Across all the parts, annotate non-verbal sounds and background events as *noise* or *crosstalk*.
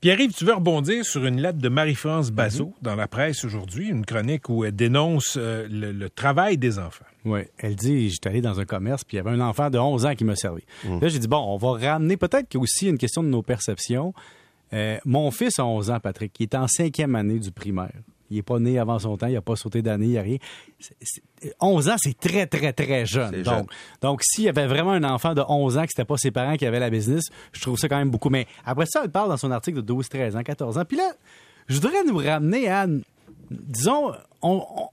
Pierre-Yves, tu veux rebondir sur une lettre de Marie-France Bazot dans la presse aujourd'hui, une chronique où elle dénonce euh, le, le travail des enfants. Oui, elle dit, j'étais allé dans un commerce, puis il y avait un enfant de 11 ans qui m'a servi. Là, j'ai dit, bon, on va ramener peut-être aussi une question de nos perceptions. Euh, mon fils a 11 ans, Patrick, qui est en cinquième année du primaire. Il n'est pas né avant son temps, il n'a pas sauté d'année, il n'y a rien. C'est- c'est- 11 ans, c'est très, très, très jeune. Donc, donc s'il y avait vraiment un enfant de 11 ans, que c'était pas ses parents qui avaient la business, je trouve ça quand même beaucoup. Mais après ça, elle parle dans son article de 12, 13 ans, 14 ans. Puis là, je voudrais nous ramener à, disons, on- on,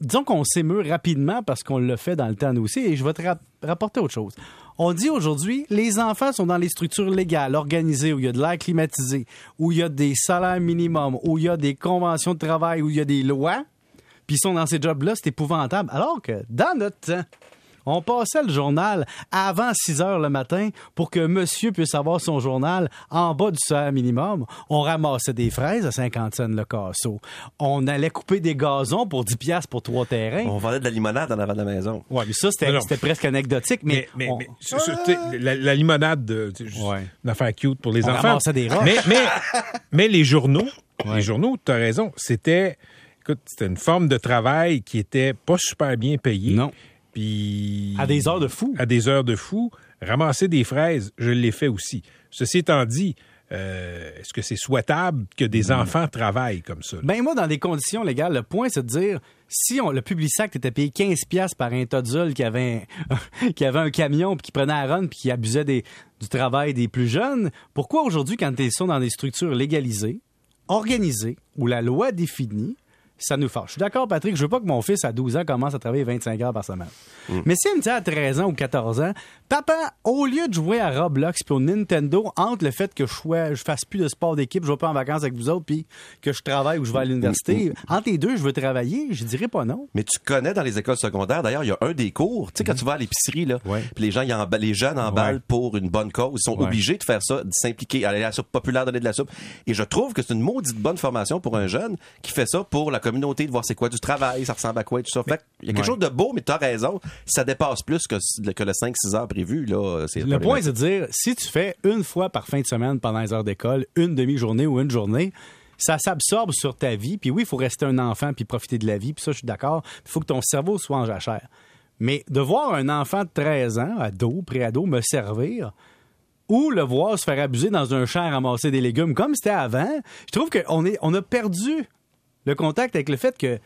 disons qu'on s'émeut rapidement parce qu'on le fait dans le temps nous aussi, et je vais te rap- rapporter autre chose. On dit aujourd'hui, les enfants sont dans les structures légales, organisées, où il y a de l'air climatisé, où il y a des salaires minimums, où il y a des conventions de travail, où il y a des lois, puis ils sont dans ces jobs-là, c'est épouvantable. Alors que dans notre on passait le journal avant 6 heures le matin pour que monsieur puisse avoir son journal en bas du salaire minimum. On ramassait des fraises à 50 cents le casseau. On allait couper des gazons pour 10 piastres pour trois terrains. On vendait de la limonade en avant de la maison. Ouais, mais ça, c'était presque anecdotique. Mais, Mais, mais, on- mais ce- ce- tu sais, la, la limonade, sais, juste Ouais. une affaire cute pour les On enfants. ramassait des roches. mais, mais, mais les journaux, Ouais. les journaux, tu as raison, c'était, écoute, c'était une forme de travail qui était pas super bien payée. Non. Puis. À des heures de fou. À des heures de fou. Ramasser des fraises, je l'ai fait aussi. Ceci étant dit, euh, est-ce que c'est souhaitable que des enfants travaillent comme ça? Ben moi, dans des conditions légales, le point, c'est de dire, si on, le Publisac était payé 15 pièces par un Todzul qui avait un, *laughs* qui avait un camion puis qui prenait un run puis qui abusait des, du travail des plus jeunes, pourquoi aujourd'hui, quand ils sont dans des structures légalisées, organisées, où la loi définit, ça nous fâche. Je suis d'accord, Patrick, je veux pas que mon fils à 12 ans commence à travailler 25 heures par semaine. Mais si me dit à 13 ans ou 14 ans, papa, au lieu de jouer à Roblox puis au Nintendo, entre le fait que je, sois, je fasse plus de sport d'équipe, je vais pas en vacances avec vous autres, puis que je travaille ou je vais à l'université, entre les deux, je veux travailler, je dirais pas non. Mais tu connais dans les écoles secondaires, d'ailleurs, il y a un des cours, tu sais, quand tu vas à l'épicerie, là, Ouais. puis les gens, emba- les jeunes emballent Ouais. pour une bonne cause, ils sont Ouais. obligés de faire ça, de s'impliquer, aller à la soupe populaire, donner de la soupe. Et je trouve que c'est une maudite bonne formation pour un jeune qui fait ça pour la communauté, de voir c'est quoi du travail, ça ressemble à quoi et tout ça. Fait il y a quelque Ouais. chose de beau, mais tu as raison, ça dépasse plus que, que le 5-6 heures prévu, là, Le point, c'est de dire, si tu fais une fois par fin de semaine pendant les heures d'école, une demi-journée ou une journée, ça s'absorbe sur ta vie. Puis oui, il faut rester un enfant puis profiter de la vie. Puis ça, je suis d'accord. Il faut que ton cerveau soit en jachère. Mais de voir un enfant de 13 ans, ado, pré-ado, me servir, ou le voir se faire abuser dans un champ à ramasser des légumes comme c'était avant, je trouve qu'on est, on a perdu le contact avec le fait que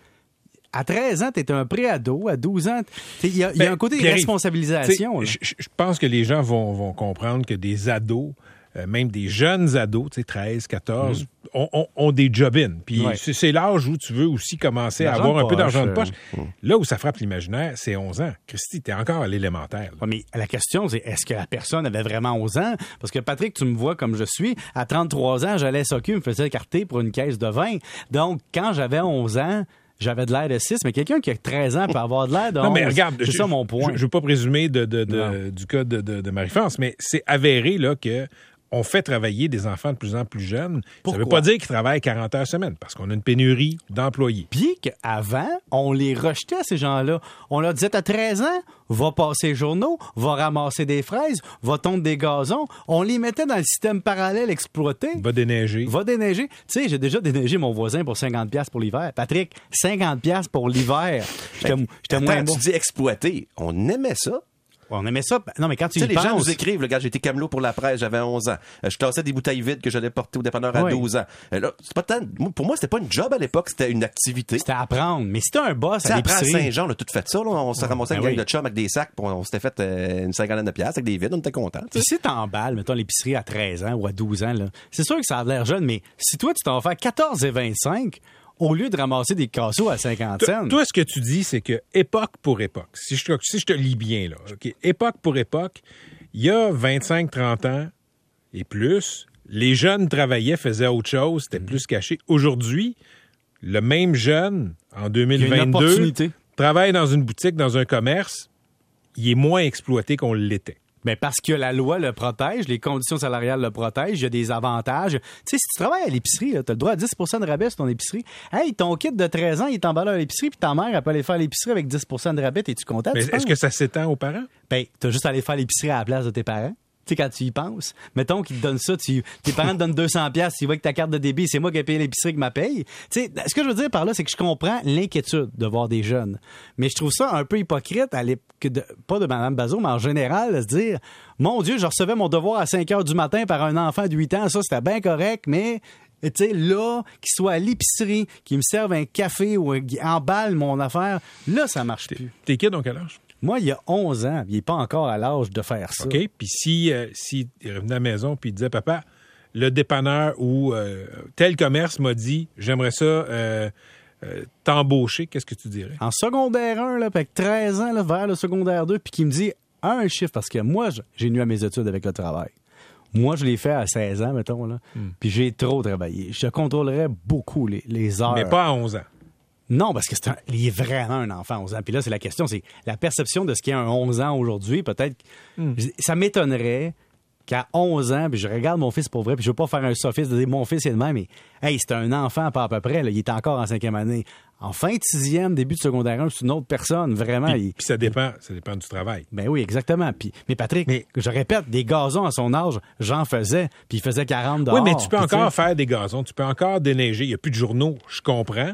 à 13 ans, tu es un pré-ado, à 12 ans, il y, a il y a Ben, un côté de responsabilisation. je pense que les gens vont, vont comprendre que des ados, euh, même des jeunes ados, tu sais, 13, 14, ont, ont- ont des job-in. Puis Mm. Ouais. c'est l'âge où tu veux aussi commencer à avoir un peu d'argent de euh, poche. Là où ça frappe l'imaginaire, c'est 11 ans. Christy, t'es encore à l'élémentaire. Ouais, mais la question, c'est est-ce que la personne avait vraiment 11 ans? Parce que Patrick, tu me vois comme je suis. À 33 ans, j'allais SOQ, me faisait écarter pour une caisse de vin. Donc, quand j'avais 11 ans, j'avais de l'air de 6, mais quelqu'un qui a 13 ans peut avoir de l'air de 11. Non, mais regarde, c'est je- ça mon point. Je ne veux pas présumer de, de- de- Non. du cas de, de- de Marie-France, mais c'est avéré là, que on fait travailler des enfants de plus en plus jeunes. Ça ne veut pas dire qu'ils travaillent 40 heures semaine, parce qu'on a une pénurie d'employés. Puis qu'avant, on les rejetait, ces gens-là. On leur disait, t'as 13 ans, va passer les journaux, va ramasser des fraises, va tondre des gazons. On les mettait dans le système parallèle exploité. Va déneiger. Va déneiger. Tu sais, j'ai déjà déneigé mon voisin pour 50$ piastres pour l'hiver. Patrick, 50$ pour l'hiver. *laughs* J'étais moins bon. tu dis exploiter. On aimait ça. On aimait ça. Non, mais quand tu Tu sais, les gens penses... nous écrivent, le gars, été camelot pour la presse, j'avais 11 ans. Euh, Je tassais des bouteilles vides que j'allais porter au dépanneur à Oui. 12 ans. Euh, là, c'est pas tant, moi, pour moi, c'était pas une job à l'époque, c'était une activité. C'était à apprendre. Mais t'as un boss à après à l'épicerie... Saint-Jean, on a tout fait ça, là. On s'est ramassé une Ben gang oui. de chums avec des sacs, on, s'était fait euh, une cinquantaine de piastres avec des vides, on était contents. tu Puis sais. si t'emballes, mettons, l'épicerie à 13 ans ou à 12 ans, là, c'est sûr que ça a l'air jeune, mais si toi, tu t'en fais 14 et 25, au lieu de ramasser des casseaux à 50 Toi, cents... toi, ce que tu dis, c'est que époque pour époque, si je, te- si je te lis bien, là, époque pour époque, il y a 25-30 ans et plus, les jeunes travaillaient, faisaient autre chose, c'était plus caché. Aujourd'hui, le même jeune, en Il y a une 2022, opportunité. travaille dans une boutique, dans un commerce, il est moins exploité qu'on l'était. Ben parce que la loi le protège, les conditions salariales le protègent, il y a des avantages. Tu sais, si tu travailles à l'épicerie, tu as le droit à 10% de rabais sur ton épicerie. Hey, ton kit de 13 ans, il est emballé à l'épicerie, puis ta mère, elle peut aller faire l'épicerie avec 10% de rabais. Es-tu content? Mais tu est-ce que ça s'étend aux parents? Ben, t'as juste à aller faire l'épicerie à la place de tes parents. Sais, quand tu y penses, mettons qu'ils te donnent ça, tu, tes parents te donnent 200 pièces, tu vas avec ta carte de débit, c'est moi qui ai payé l'épicerie qui m'a payé. Tu sais, ce que je veux dire par là, c'est que je comprends l'inquiétude de voir des jeunes. Mais je trouve ça un peu hypocrite, à que de- pas de Mme Bazot, mais en général, de se dire, mon Dieu, je recevais mon devoir à 5 heures du matin par un enfant de 8 ans, ça, c'était bien correct, mais tu sais, là, qu'il soit à l'épicerie, qu'il me serve un café ou qu'il emballe mon affaire, là, ça marche plus. Tes kids ont quel âge? Moi, il y a 11 ans, il n'est pas encore à l'âge de faire ça. OK? Puis si, euh, si il revenait à la maison puis il disait, papa, le dépanneur ou euh, tel commerce m'a dit, j'aimerais ça euh, t'embaucher, qu'est-ce que tu dirais? En secondaire 1, là, avec 13 ans, là, vers le secondaire 2, puis qui me dit un chiffre, parce que moi, j'ai nu à mes études avec le travail. Moi, je l'ai fait à 16 ans, mettons, là. Hmm. Puis j'ai trop travaillé. Je contrôlerais beaucoup les, les heures. Mais pas à 11 ans. Non, parce que c'est un, il est vraiment un enfant à 11 ans. Puis là, c'est la question, c'est la perception de ce qu'est un 11 ans aujourd'hui. Peut-être, Hmm. ça m'étonnerait qu'à 11 ans, puis je regarde mon fils pour vrai, puis je veux pas faire un sophisme de dire mon fils est de même, mais hey, c'est un enfant pas à peu près, là, il est encore en cinquième année. En fin de sixième, début de secondaire 1, c'est une autre personne, vraiment. Puis, il- puis ça dépend, ça dépend du travail. ben oui, exactement. Puis, mais Patrick, Mais- je répète, des gazons à son âge, j'en faisais, puis il faisait 40 dehors. oui, mais tu peux encore faire des gazons, tu peux encore déneiger. Il n'y a plus de journaux, je comprends.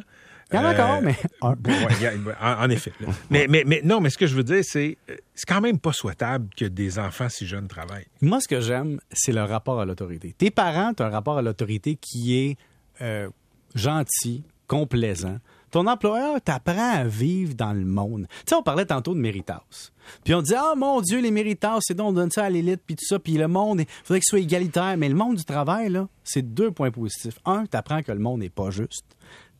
Il y en a Euh, encore, mais *laughs* un. Bon, ouais, il y a- en, en effet. Mais, mais, mais non, mais ce que je veux dire, c'est euh, c'est quand même pas souhaitable que des enfants si jeunes travaillent. Moi, ce que j'aime, c'est le rapport à l'autorité. Tes parents ont un rapport à l'autorité qui est euh, gentil, complaisant. Ton employeur t'apprend à vivre dans le monde. Tu sais, on parlait tantôt de Méritas. Puis on disait, ah mon Dieu, les Méritas, c'est donc on donne ça à l'élite, puis tout ça, puis le monde, il faudrait qu'il soit égalitaire. Mais le monde du travail, là, c'est deux points positifs. Un, t'apprends que le monde n'est pas juste.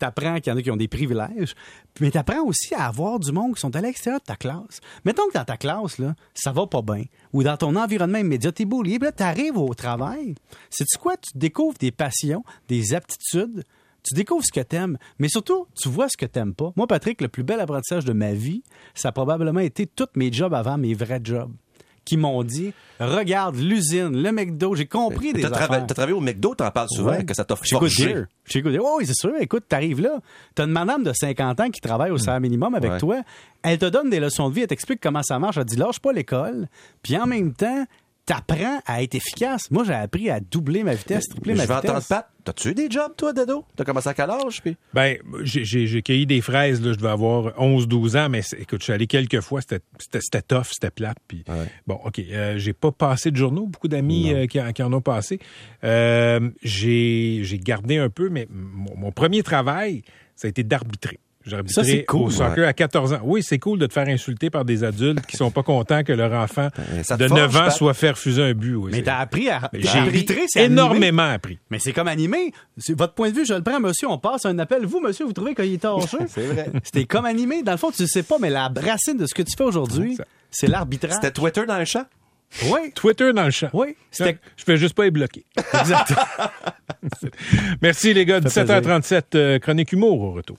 T'apprends qu'il y en a qui ont des privilèges, mais t'apprends aussi à avoir du monde qui sont à l'extérieur de ta classe. Mettons que dans ta classe, là, ça va pas bien, ou dans ton environnement immédiat, t'es beau libre, là, t'arrives au travail. Sais-tu quoi? Tu découvres des passions, des aptitudes, tu découvres ce que t'aimes, mais surtout, tu vois ce que t'aimes pas. Moi, Patrick, le plus bel apprentissage de ma vie, ça a probablement été tous mes jobs avant, mes vrais jobs, qui m'ont dit, regarde l'usine, le McDo, j'ai compris des T'as trava- affaires. t'as travaillé au McDo, t'en parles souvent, Ouais. que ça Good forgé. Chez Good Deer. Oh, oui, c'est sûr. Écoute, t'arrives là. T'as une madame de 50 ans qui travaille au salaire minimum avec Ouais. toi. Elle te donne des leçons de vie. Elle t'explique comment ça marche. Elle dit, lâche pas l'école. Puis en même temps, t'apprends à être efficace. Moi, j'ai appris à doubler ma vitesse, tripler Je ma vais entendre vitesse. Pat. T'as-tu eu des jobs, toi, Dedo? T'as commencé à quel âge? Puis... Ben, j'ai- cueilli des fraises, là, je devais avoir 11-12 ans, mais écoute, je suis allé quelques fois, c'était tough, c'était plate. Puis, Ouais. Bon, OK, euh, j'ai pas passé de journaux, beaucoup d'amis euh, qui, en- qui en ont passé. Euh, j'ai j'ai gardé un peu, mais mon, mon premier travail, ça a été d'arbitrer. C'est cool, au soccer à 14 ans. Oui, c'est cool de te faire insulter par des adultes qui sont pas contents que leur enfant Ben, de forge, 9 ans soit fait refuser un but. oui, Mais t'as appris à, J'ai arbitré, c'est animé. énormément appris. Mais c'est comme animé. Votre point de vue, je le prends, monsieur. On passe un appel. Vous, monsieur, vous trouvez qu'il est torché? *laughs* C'est vrai. C'était comme animé. Dans le fond, tu ne sais pas, mais la racine de ce que tu fais aujourd'hui, c'est l'arbitrage. C'était Twitter dans le champ? Oui. Twitter dans le champ. Oui. C'était Je fais juste pas les bloquer. exact. *laughs* Merci les gars. Ça fait 17h37, euh, chronique humour au retour.